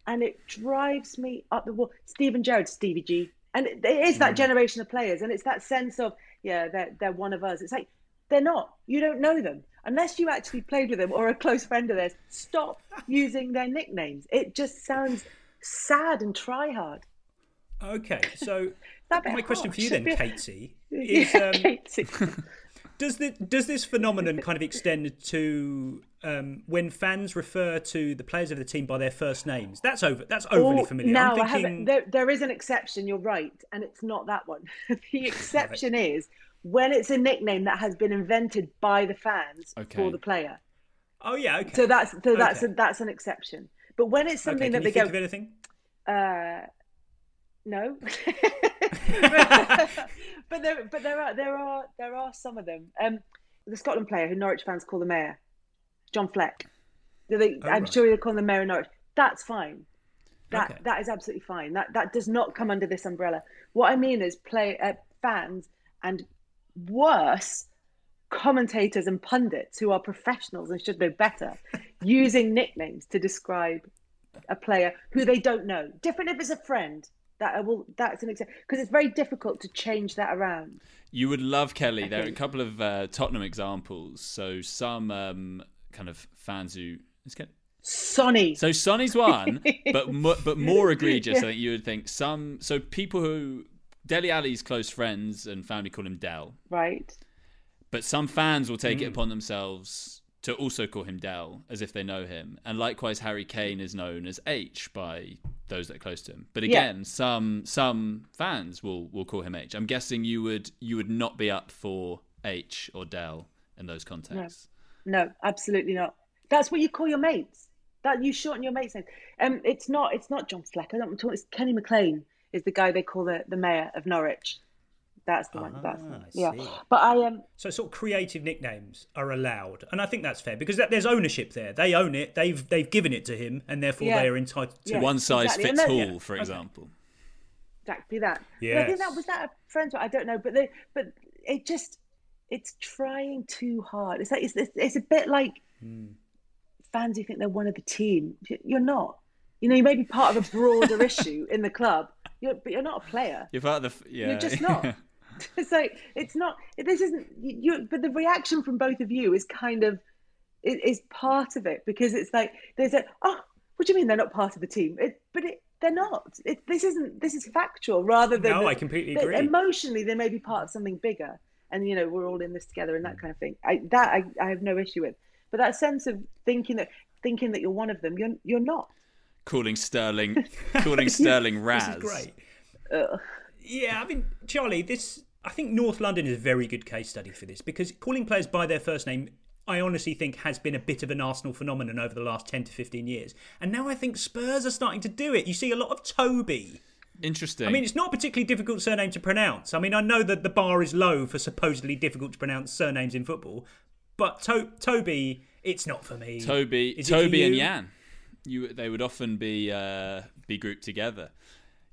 and it drives me up the wall. Steven Gerrard, Stevie G, and it, it is that mm. generation of players, and it's that sense of yeah, they're they're one of us. It's like they're not. You don't know them unless you actually played with them or a close friend of theirs. Stop using their nicknames. It just sounds sad and try hard. Okay, so my question for you then, Katie, is Yeah, um, Katie. does the does this phenomenon kind of extend to um, when fans refer to the players of the team by their first names? That's over. That's overly Oh, familiar. Now I'm I haven't. There, there is an exception. You're right, and it's not that one. the exception is when it's a nickname that has been invented by the fans Okay. for the player. Oh yeah, okay. So that's so that's Okay. a, that's an exception. But when it's something okay, can that you they think go, of anything? uh, no. but there, but there are there are there are some of them. Um, the Scotland player who Norwich fans call the mayor, John Fleck. They, Oh, I'm right. sure they call him the mayor of Norwich. That's fine. That Okay. that is absolutely fine. That that does not come under this umbrella. What I mean is play uh, fans and worse commentators and pundits who are professionals and should know better using nicknames to describe a player who they don't know. Different if it's a friend. That I will. That's an example because it's very difficult to change that around. You would love Kelly. There are a couple of uh, Tottenham examples. So some um, kind of fans who. Let's get. Sonny. So Sonny's one, but mo- but more egregious. Yeah. I think you would think some. So people who Dele Alli's close friends and family call him Del, Right. but some fans will take it Mm. upon themselves to also call him Del as if they know him, and likewise Harry Kane is known as H by those that are close to him. But Yeah. again, some some fans will will call him H. I'm guessing you would you would not be up for H or Del in those contexts. No, absolutely not. That's what you call your mates. That you shorten your mates' names. Um, it's not. It's not John Fleck. I don't want to talk. It's Kenny McLean is the guy they call the, the mayor of Norwich. That's the one. That's the Ah, one. I Yeah. see. But I um. So sort of creative nicknames are allowed, and I think that's fair because that, there's ownership there. They own it. They've they've given it to him, and therefore Yeah. they are entitled to Yeah, One size exactly. Fits then- all, yeah, for okay. example. exactly that. But I think that was that a friend's. I don't know, but they, but it just it's trying too hard. It's like it's it's, it's a bit like Hmm. fans who think they're one of the team. You're not. You know, you may be part of a broader issue in the club, you're, but you're not a player. You're part of the f- yeah. You're just not. it's like it's not. This isn't. You, you. But the reaction from both of you is kind of is, is part of it because it's like there's a oh, what do you mean they're not part of the team? It, but it, they're not. It, this isn't. This is factual rather than. No, the- I completely that agree. Emotionally, they may be part of something bigger, and you know we're all in this together and that mm. kind of thing. I, that I, I have no issue with. But that sense of thinking that thinking that you're one of them, you're you're not. Calling Sterling calling Sterling Raz. This is great. Ugh. Yeah, I mean, Charlie, this I think North London is a very good case study for this because calling players by their first name, I honestly think has been a bit of an Arsenal phenomenon over the last ten to fifteen years, and now I think Spurs are starting to do it. You see a lot of Toby. Interesting. I mean, it's not a particularly difficult surname to pronounce. I mean, I know that the bar is low for supposedly difficult to pronounce surnames in football, but to- Toby, it's not for me. Toby, Is Toby and you? You, they would often be uh, be grouped together.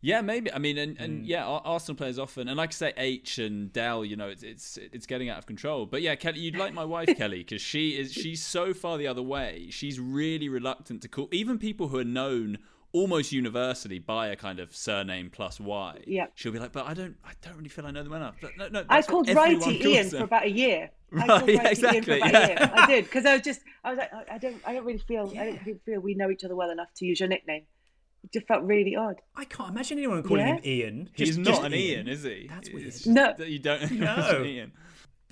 Yeah, maybe. I mean, and, and yeah, Arsenal players often, and like I say, H and Del. You know, it's it's it's getting out of control. But yeah, Kelly, you'd like my wife Kelly because she is she's so far the other way. She's really reluctant to call even people who are known almost universally by a kind of surname plus Y. Yeah. she'll be like, but I don't I don't really feel I know them enough. But no, no, I called Wrighty Ian them. for about a year. Right, called yeah, Wrighty Ian exactly, for about yeah. a year. I did because I was just I was like I I don't I don't really feel I don't feel we know each other well enough to use your nickname. It just felt really odd. I can't imagine anyone calling Yeah? him Ian. He's Just- not just an Ian, is he? That's It's weird. just No. that you don't No. know Ian.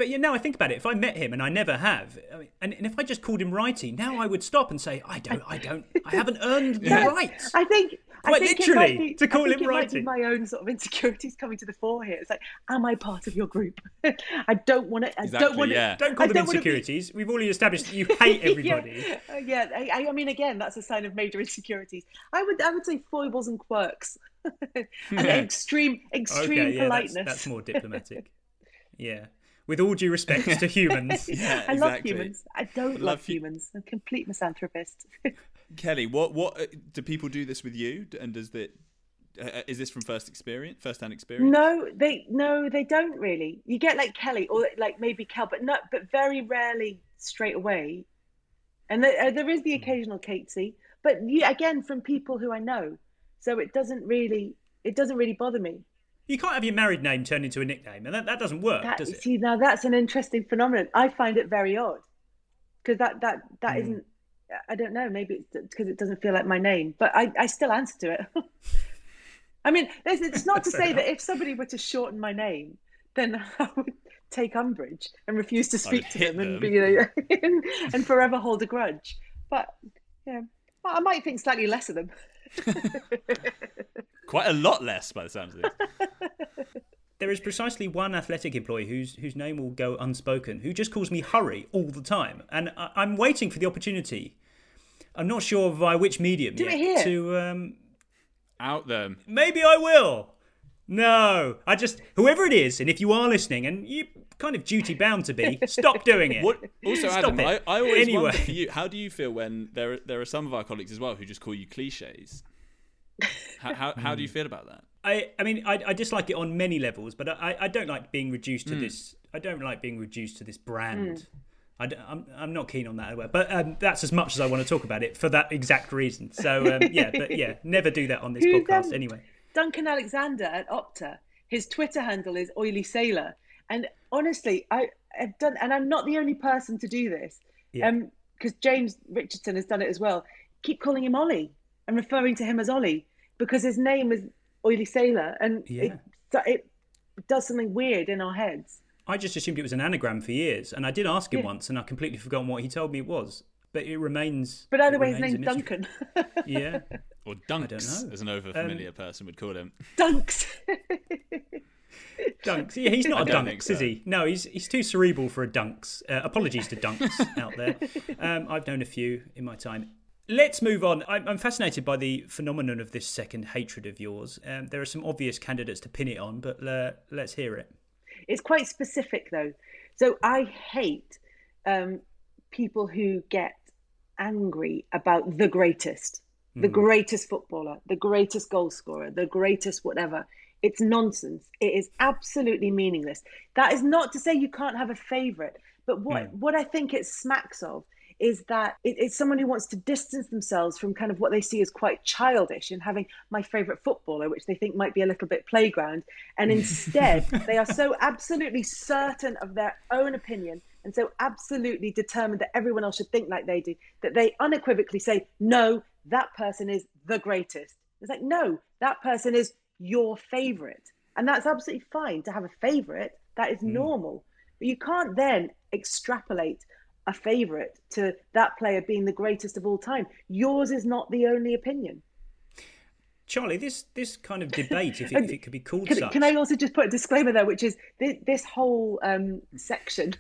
But you know, I think about it. If I met him and I never have, I mean, and, and if I just called him Wrighty, now I would stop and say, I don't, I don't, I haven't earned the No, right. I think. I Quite think it literally, might be- to call I think him it might be Wrighty. my own sort of insecurities coming to the fore here. It's like, am I part of your group? I don't want to. I don't want to. Don't call I them don't wanna be- insecurities. We've already established that you hate everybody. yeah, uh, yeah. I, I mean, again, that's a sign of major insecurities. I would, I would say foibles and quirks, and extreme, extreme okay, yeah, politeness. That's, that's more diplomatic. yeah. With all due respect to humans. yeah, I love humans. I don't love, Love humans. I'm a complete misanthropist. Kelly, what what uh, do people do this with you? And does that uh, is this from first experience, first hand experience? No, they no, they don't really. You get like Kelly or like maybe Kel, but not, but very rarely straight away. And there, uh, there is the occasional Catesy, but yeah, again from people who I know, so it doesn't really, it doesn't really bother me. You can't have your married name turned into a nickname, and that, that doesn't work, That, does it? see, now that's an interesting phenomenon. I find it very odd because that that that Hmm. not I don't know. Maybe it's because it doesn't feel like my name, but I, I still answer to it. I mean, it's, not to say that if somebody were to shorten my name, then I would take umbrage and refuse to speak to hit them, and be, you know, and, and forever hold a grudge. But yeah, I might think slightly less of them. Quite a lot less by the sounds of this. There is precisely one athletic employee whose whose name will go unspoken, who just calls me Hurrey all the time, and I, I'm waiting for the opportunity. I'm not sure via which medium Do yet it here. to. Um, Out them. maybe I will. No, I just whoever it is, and if you are listening, and you kind of duty bound to be, stop doing it. What, also, Stop Adam, it. I always anyway. wonder for you, how do you feel when there are, there are some of our colleagues as well who just call you cliches? How, how, how do you feel about that? I, I mean, I, I dislike it on many levels, but I, I don't like being reduced to Mm. this. I don't like being reduced to this brand. Mm. I am I'm, I'm not keen on that, but um, that's as much as I want to talk about it for that exact reason. So um, yeah, but yeah, never do that on this Who's, podcast anyway. Duncan Alexander at Opta. His Twitter handle is Oily Sailor, and honestly, I have done, and I'm not the only person to do this. Yeah. Um, because James Richardson has done it as well. Keep calling him Ollie and referring to him as Ollie because his name is Oily Sailor, and Yeah. it it does something weird in our heads. I just assumed it was an anagram for years, and I did ask him Yeah. once, and I've completely forgotten what he told me it was. But it remains. But either way, his name's. Duncan. Yeah. Or don't Dunks, know. as an over familiar person would call him. Dunks. Dunks. Yeah, he's not I a Dunks, so. is he? No, he's he's too cerebral for a Dunks. Uh, apologies to Dunks out there. Um, I've known a few in my time. Let's move on. I'm, I'm fascinated by the phenomenon of this second hatred of yours. Um, there are some obvious candidates to pin it on, but uh, let's hear it. It's quite specific though. So I hate um, people who get angry about the greatest, the Mm. greatest footballer, the greatest goal scorer, the greatest whatever. It's nonsense. It is absolutely meaningless. That is not to say you can't have a favorite, but what Mm. what I think it smacks of is that it, it's someone who wants to distance themselves from kind of what they see as quite childish and having my favorite footballer, which they think might be a little bit playground. And instead, they are so absolutely certain of their own opinion and so absolutely determined that everyone else should think like they do that they unequivocally say, no, that person is the greatest. It's like, no, that person is your favorite. And that's absolutely fine to have a favorite. That is normal. But you can't then extrapolate a favorite to that player being the greatest of all time. Yours is not the only opinion. Charlie, this this kind of debate, if it, if it could be called Can, such, can I also just put a disclaimer there, which is this, this whole um, section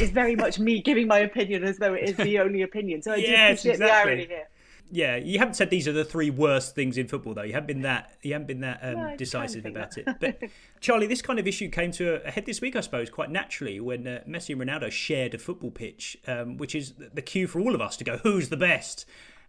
is very much me giving my opinion as though it is the only opinion. So I do Yes, appreciate the irony here. Yeah, you haven't said these are the three worst things in football, though. You haven't been that you haven't been that um, No, decisive about that. it. But Charlie, this kind of issue came to a head this week, I suppose, quite naturally when uh, Messi and Ronaldo shared a football pitch, um, which is the cue for all of us to go, "Who's the best?"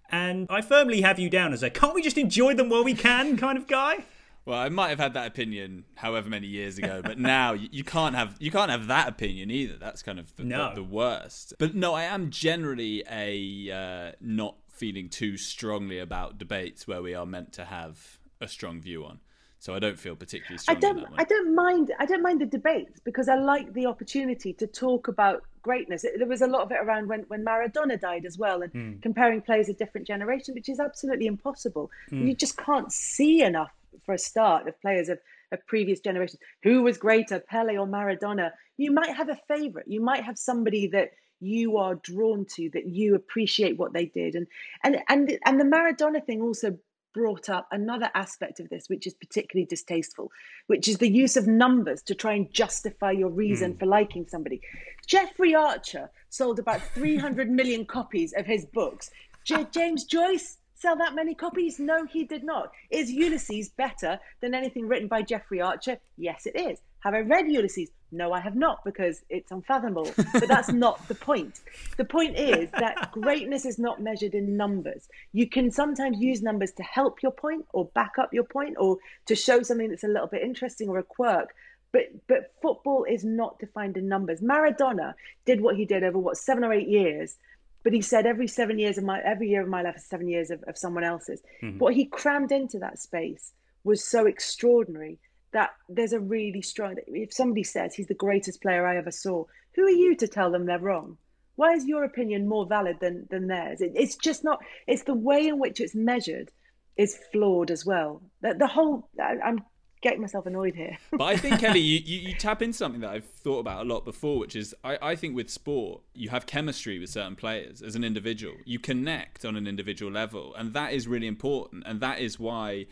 And I firmly have you down as a "Can't we just enjoy them while we can?" kind of guy. Well, I might have had that opinion however many years ago, but now you, you can't have you can't have that opinion either. That's kind of the, No. the, the worst. But no, I am generally a uh, not feeling too strongly about debates where we are meant to have a strong view on. So I don't feel particularly strong on don't. that one. I don't mind. I don't mind the debates because I like the opportunity to talk about greatness. There was a lot of it around when, when Maradona died as well, and Mm. comparing players of different generations, which is absolutely impossible. Mm. You just can't see enough for a start of players of of previous generations. Who was greater, Pele or Maradona? You might have a favorite. You might have somebody that you are drawn to, that you appreciate what they did. And and and and the Maradona thing also brought up another aspect of this, which is particularly distasteful, which is the use of numbers to try and justify your reason mm. for liking somebody. Jeffrey Archer sold about 300 million copies of his books. J- James Joyce sell that many copies? No, he did not. Is Ulysses better than anything written by Jeffrey Archer? Yes, it is. Have I read Ulysses? No, I have not because it's unfathomable. But that's not the point. The point is that greatness is not measured in numbers. You can sometimes use numbers to help your point or back up your point or to show something that's a little bit interesting or a quirk. But but football is not defined in numbers. Maradona did what he did over what seven or eight years, but he said every seven years of my every year of my life is seven years of, of someone else's. Mm-hmm. What he crammed into that space was so extraordinary that there's a really strong if somebody says he's the greatest player I ever saw, who are you to tell them they're wrong? Why is your opinion more valid than than theirs? It, it's just not. It's the way in which it's measured is flawed as well. The, the whole I, I'm getting myself annoyed here. but I think Kelly, you, you, you, tap into something that I've thought about a lot before, which is I, I think with sport you have chemistry with certain players as an individual. You connect on an individual level, and that is really important. And that is why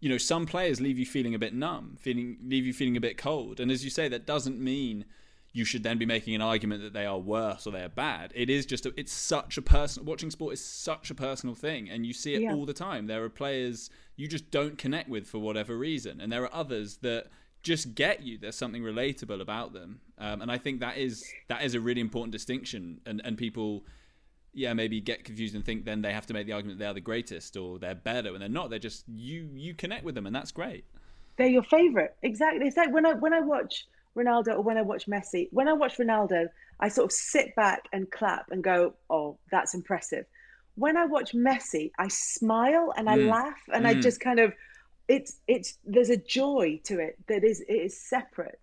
you know, some players leave you feeling a bit numb, feeling leave you feeling a bit cold. And as you say, that doesn't mean you should then be making an argument that they are worse or they are bad. It is just a, it's such a personal watching sport is such a personal thing, and you see it yeah. all the time. There are players you just don't connect with for whatever reason, and there are others that just get you. There's something relatable about them, um, and I think that is that is a really important distinction. And and people yeah, maybe get confused and think then they have to make the argument they are the greatest or they're better when they're not. They're just you you connect with them and that's great. They're your favorite. Exactly. It's like when I when I watch Ronaldo or when I watch Messi. When I watch Ronaldo, I sort of sit back and clap and go, "Oh, that's impressive." When I watch Messi, I smile and I mm. laugh and mm. I just kind of it's it's there's a joy to it that is it is separate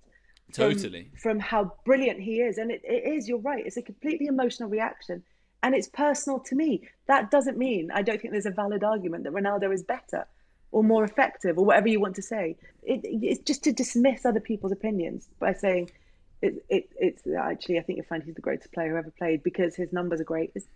totally from, from how brilliant he is and it, it is you're right it's a completely emotional reaction and it's personal to me. That doesn't mean I don't think there's a valid argument that Ronaldo is better or more effective or whatever you want to say. It, it's just to dismiss other people's opinions by saying it, it, it's actually I think you'll find he's the greatest player who ever played because his numbers are great. It's,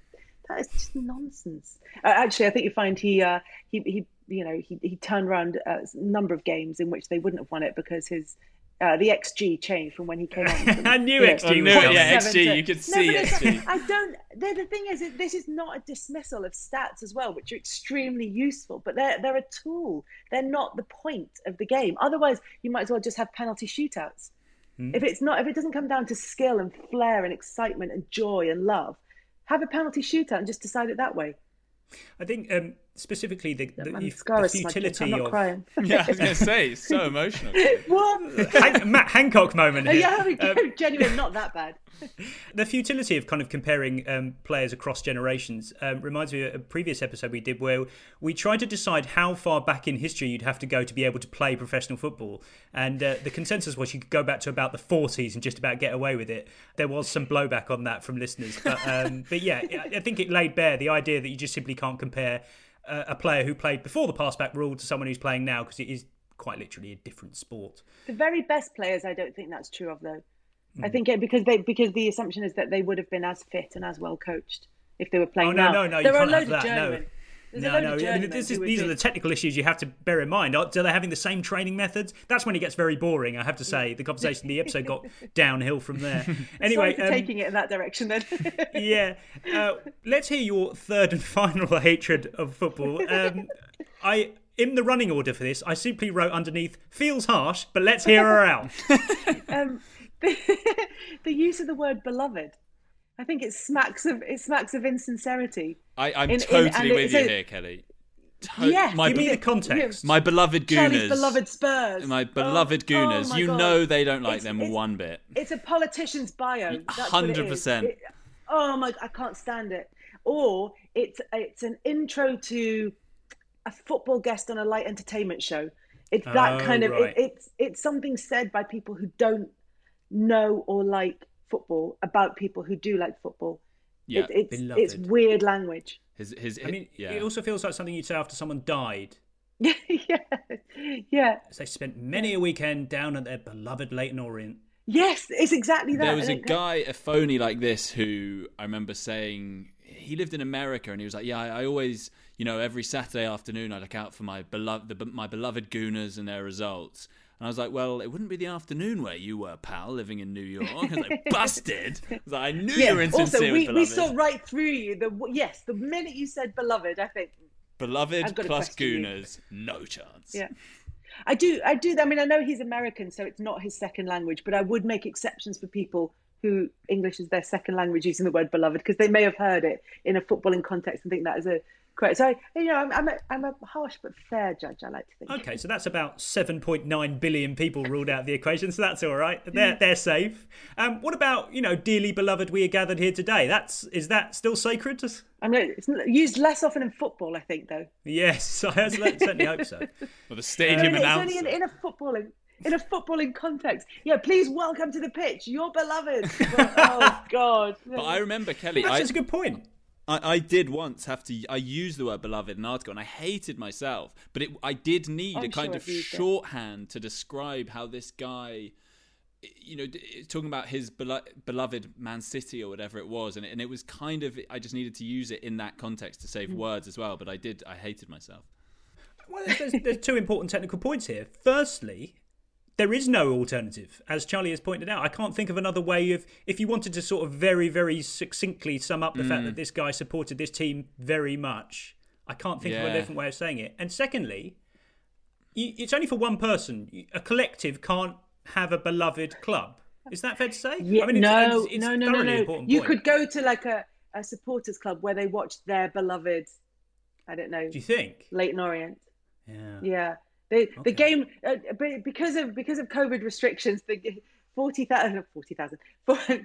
that is just nonsense. Uh, actually, I think you find he uh, he he you know he he turned around a number of games in which they wouldn't have won it because his uh, the XG changed from when he came on. I knew XG. I knew it. Yeah, XG. You could no, see XG. I don't. The, the thing is, this is not a dismissal of stats as well, which are extremely useful, but they're they're a tool. They're not the point of the game. Otherwise, you might as well just have penalty shootouts. Hmm. If it's not, if it doesn't come down to skill and flair and excitement and joy and love, have a penalty shootout and just decide it that way. I think um, specifically the, the, the, the futility of crying. yeah, I was going to say so emotional. what Han- Matt Hancock moment? Here. Yeah, um, genuine, not that bad. the futility of kind of comparing um, players across generations um, reminds me of a previous episode we did where we tried to decide how far back in history you'd have to go to be able to play professional football, and uh, the consensus was you could go back to about the 40s and just about get away with it. There was some blowback on that from listeners, but um, but yeah, I think it laid bare the idea that you just simply can't compare a player who played before the passback rule to someone who's playing now because it is quite literally a different sport. The very best players, I don't think that's true of though. Mm. I hmm. think it, because they because the assumption is that they would have been as fit and as well coached if they were playing oh, no, now. No, no, there are a load of journeymen. No. No, no. I mean, this is, these are the technical issues you have to bear in mind. Are they having the same training methods? That's when it gets very boring. I have to say, the conversation, the episode got downhill from there. Anyway, um, taking it in that direction then. yeah, uh, let's hear your third and final hatred of football. Um, I in the running order for this, I simply wrote underneath "feels harsh," but let's hear her out. um, the, the use of the word "beloved." I think it smacks of it smacks of insincerity. I, I'm in, totally in, with you here, Kelly. To- yeah, my, give me the context. My beloved Gooners. beloved Spurs. My oh, beloved oh, Gooners. Oh you God. know they don't like it's, them it's, one bit. It's a politician's bio. Hundred percent. Oh my! I can't stand it. Or it's it's an intro to a football guest on a light entertainment show. It's that oh, kind of. Oh, right. It, it's it's something said by people who don't know or like football about people who do like football. Yeah, it, it's it's weird language. His, his, I mean, yeah. it also feels like something you'd say after someone died. yeah, yeah. As they spent many a weekend down at their beloved Leyton Orient. Yes, it's exactly that. There was a it- guy, a phony like this, who I remember saying he lived in America, and he was like, "Yeah, I, I always, you know, every Saturday afternoon, I look out for my beloved, the, my beloved Gooners and their results." And I was like, "Well, it wouldn't be the afternoon where you were, pal, living in New York." I was like, "Busted!" I, was like, I knew you were insincere Also, we, we saw right through you. The yes, the minute you said beloved, I think beloved I've got to plus question you. No chance. Yeah. I do, I do. I mean, I know he's American, so it's not his second language, but I would make exceptions for people who English is their second language using the word beloved because they may have heard it in a footballing context and think that is a correct. So, you know, I'm, I'm, a, I'm a harsh but fair judge, I like to think. Okay, so that's about 7.9 billion people ruled out of the equation, so that's all right. They're, they're safe. Um, what about, you know, dearly beloved, we are gathered here today? That's Is that still sacred? I mean, it's used less often in football, I think, though. Yes, I certainly hope so. Well, the It's stadium only, it's only in, in a footballing. In a footballing context, yeah. Please welcome to the pitch, your beloved. Well, oh God! But I remember Kelly. That's I, just a good point. I, I did once have to. I used the word beloved in an article, and I hated myself. But it, I did need I'm a kind sure of I've it. shorthand to describe how this guy, you know, talking about his belo- beloved Man City or whatever it was, and it, and it was kind of. I just needed to use it in that context to save hmm. words as well. But I did. I hated myself. Well, there's, there's two important technical points here. Firstly, there is no alternative, as Charlie has pointed out. I can't think of another way of, if you wanted to sort of very, very succinctly sum up the fact Mm. that this guy supported this team very much. I can't think of a different way of saying it. And secondly, you, it's only for one person. A collective can't have a beloved club. Is that fair to say? Yeah, I mean, it's, no, it's, it's no, no, no, no. You point. could go to like a, a supporters club where they watch their beloved. I don't know. Do you think? Leyton Orient. Yeah. Yeah. The Okay. the game uh, because of because of COVID restrictions, the forty thousand forty thousand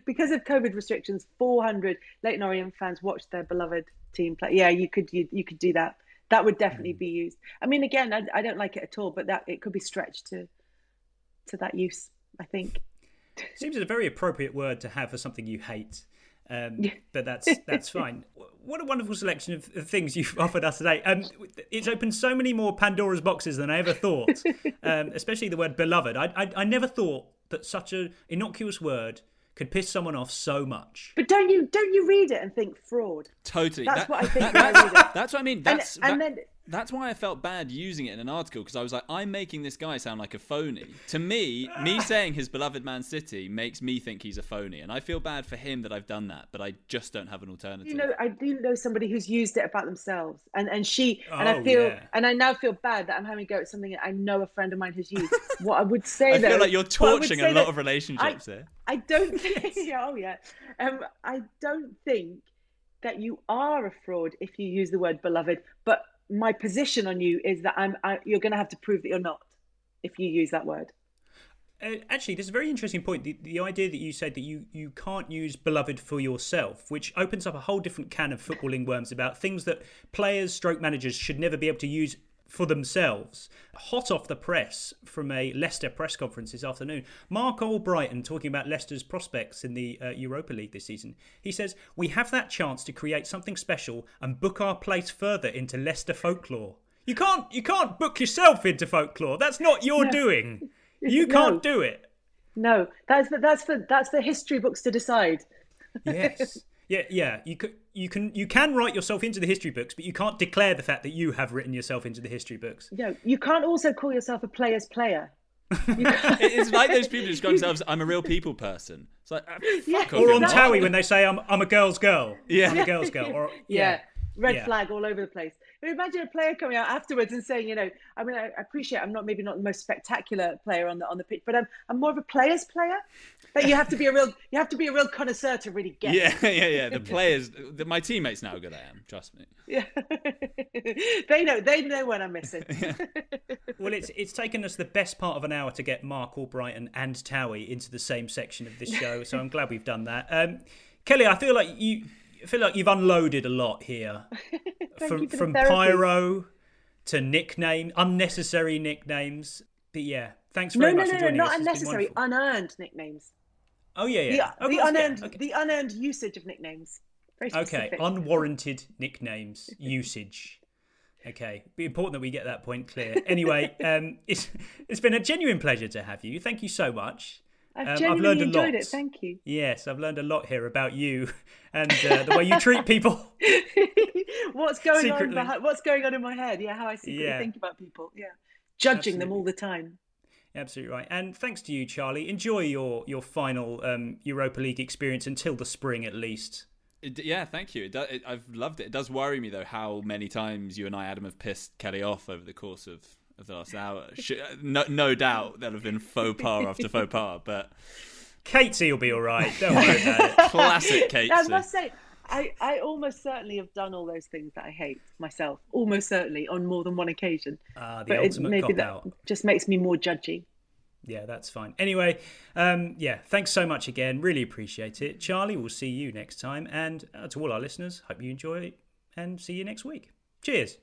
because of COVID restrictions, four hundred Leyton Orient fans watched their beloved team play. Yeah, you could you, you could do that. That would definitely Hmm. be used. I mean, again, I, I don't like it at all, but that it could be stretched to to that use. I think. Seems a very appropriate word to have for something you hate. Um, but that's that's fine. What a wonderful selection of, of things you've offered us today. Um, it's opened so many more Pandora's boxes than I ever thought. um, especially the word beloved. I, I I never thought that such an innocuous word could piss someone off so much. But don't you don't you read it and think fraud? Totally. That's That- what I think that- when I that's, read it. that's what I mean. And- That's and that- then- that's why I felt bad using it in an article because I was like, I'm making this guy sound like a phony. To me, me saying his beloved Man City makes me think he's a phony, and I feel bad for him that I've done that. But I just don't have an alternative. You know, I do know somebody who's used it about themselves, and and she and Oh, I feel yeah. and I now feel bad that I'm having a go at something that I know a friend of mine has used. what I would say, I feel like you're what torching a lot of relationships here. I don't think. yeah, oh yeah. Um, I don't think that you are a fraud if you use the word beloved. But my position on you is that I'm. I, you're going to have to prove that you're not if you use that word. Uh, actually, there's a very interesting point. The, the idea that you said that you, you can't use beloved for yourself, which opens up a whole different can of footballing worms about things that players, stroke managers should never be able to use for themselves. Hot off the press from a Leicester press conference this afternoon, Marc Albrighton talking about Leicester's prospects in the uh, Europa League this season. He says, We have that chance to create something special and book our place further into Leicester folklore. You can't you can't book yourself into folklore. That's not your No. doing. You can't do it. No, that's for, that's for that's for history books to decide. Yes. Yeah, yeah. You can you can you can write yourself into the history books, but you can't declare the fact that you have written yourself into the history books. No, you can't also call yourself a player's player. it's like those people who describe themselves, I'm a real people person. It's like, ah, fuck off, Or on not. Towie when they say I'm I'm a girl's girl. Yeah. I'm a girl's girl. Or yeah. yeah. red Yeah. flag all over the place. But imagine a player coming out afterwards and saying, you know, I mean, I I appreciate I'm not maybe not the most spectacular player on the on the pitch, but I'm I'm more of a player's player. But you have to be a real you have to be a real connoisseur to really get. Yeah, yeah, yeah. The players, the, my teammates know how good I am. Trust me. Yeah. they know they know when I'm missing. Well, it's it's taken us the best part of an hour to get Marc Albrighton and Towie into the same section of this show, so I'm glad we've done that. Um, Kelly, I feel like you I feel like you've unloaded a lot here, from for the from therapy. pyro to nickname, unnecessary nicknames. But yeah, thanks No, very no, much no, for no, joining not us. It's been unnecessary, unearned nicknames. Oh yeah, yeah. The, Oh, the course, yeah, unearned okay. the unearned usage of nicknames. Very Okay, unwarranted nicknames usage. Okay, be important that we get that point clear. Anyway, um, it's it's been a genuine pleasure to have you. Thank you so much. I've Um, genuinely learned a enjoyed lot. it. Thank you. Yes, I've learned a lot here about you and uh, the way you treat people. what's going Secretly. on behind, what's going on in my head yeah how i secretly Yeah. think about people yeah judging them all the time Absolutely right. And thanks to you, Charlie. Enjoy your your final um, Europa League experience until the spring, at least. It, yeah, thank you. It, do, it, I've loved it. It does worry me though how many times you and I, Adam, have pissed Kelly off over the course of, of the last hour. No, no doubt there'll have been faux pas after faux pas, but Catesy will be all right. Don't worry about it. classic Kate. i must say I, I almost certainly have done all those things that I hate myself, almost certainly on more than one occasion. Ah, the but it, ultimate maybe that cop-out. just makes me more judgy. Yeah, that's fine. Anyway, um, yeah, thanks so much again. Really appreciate it. Charlie, we'll see you next time. And uh, to all our listeners, hope you enjoy it and see you next week. Cheers.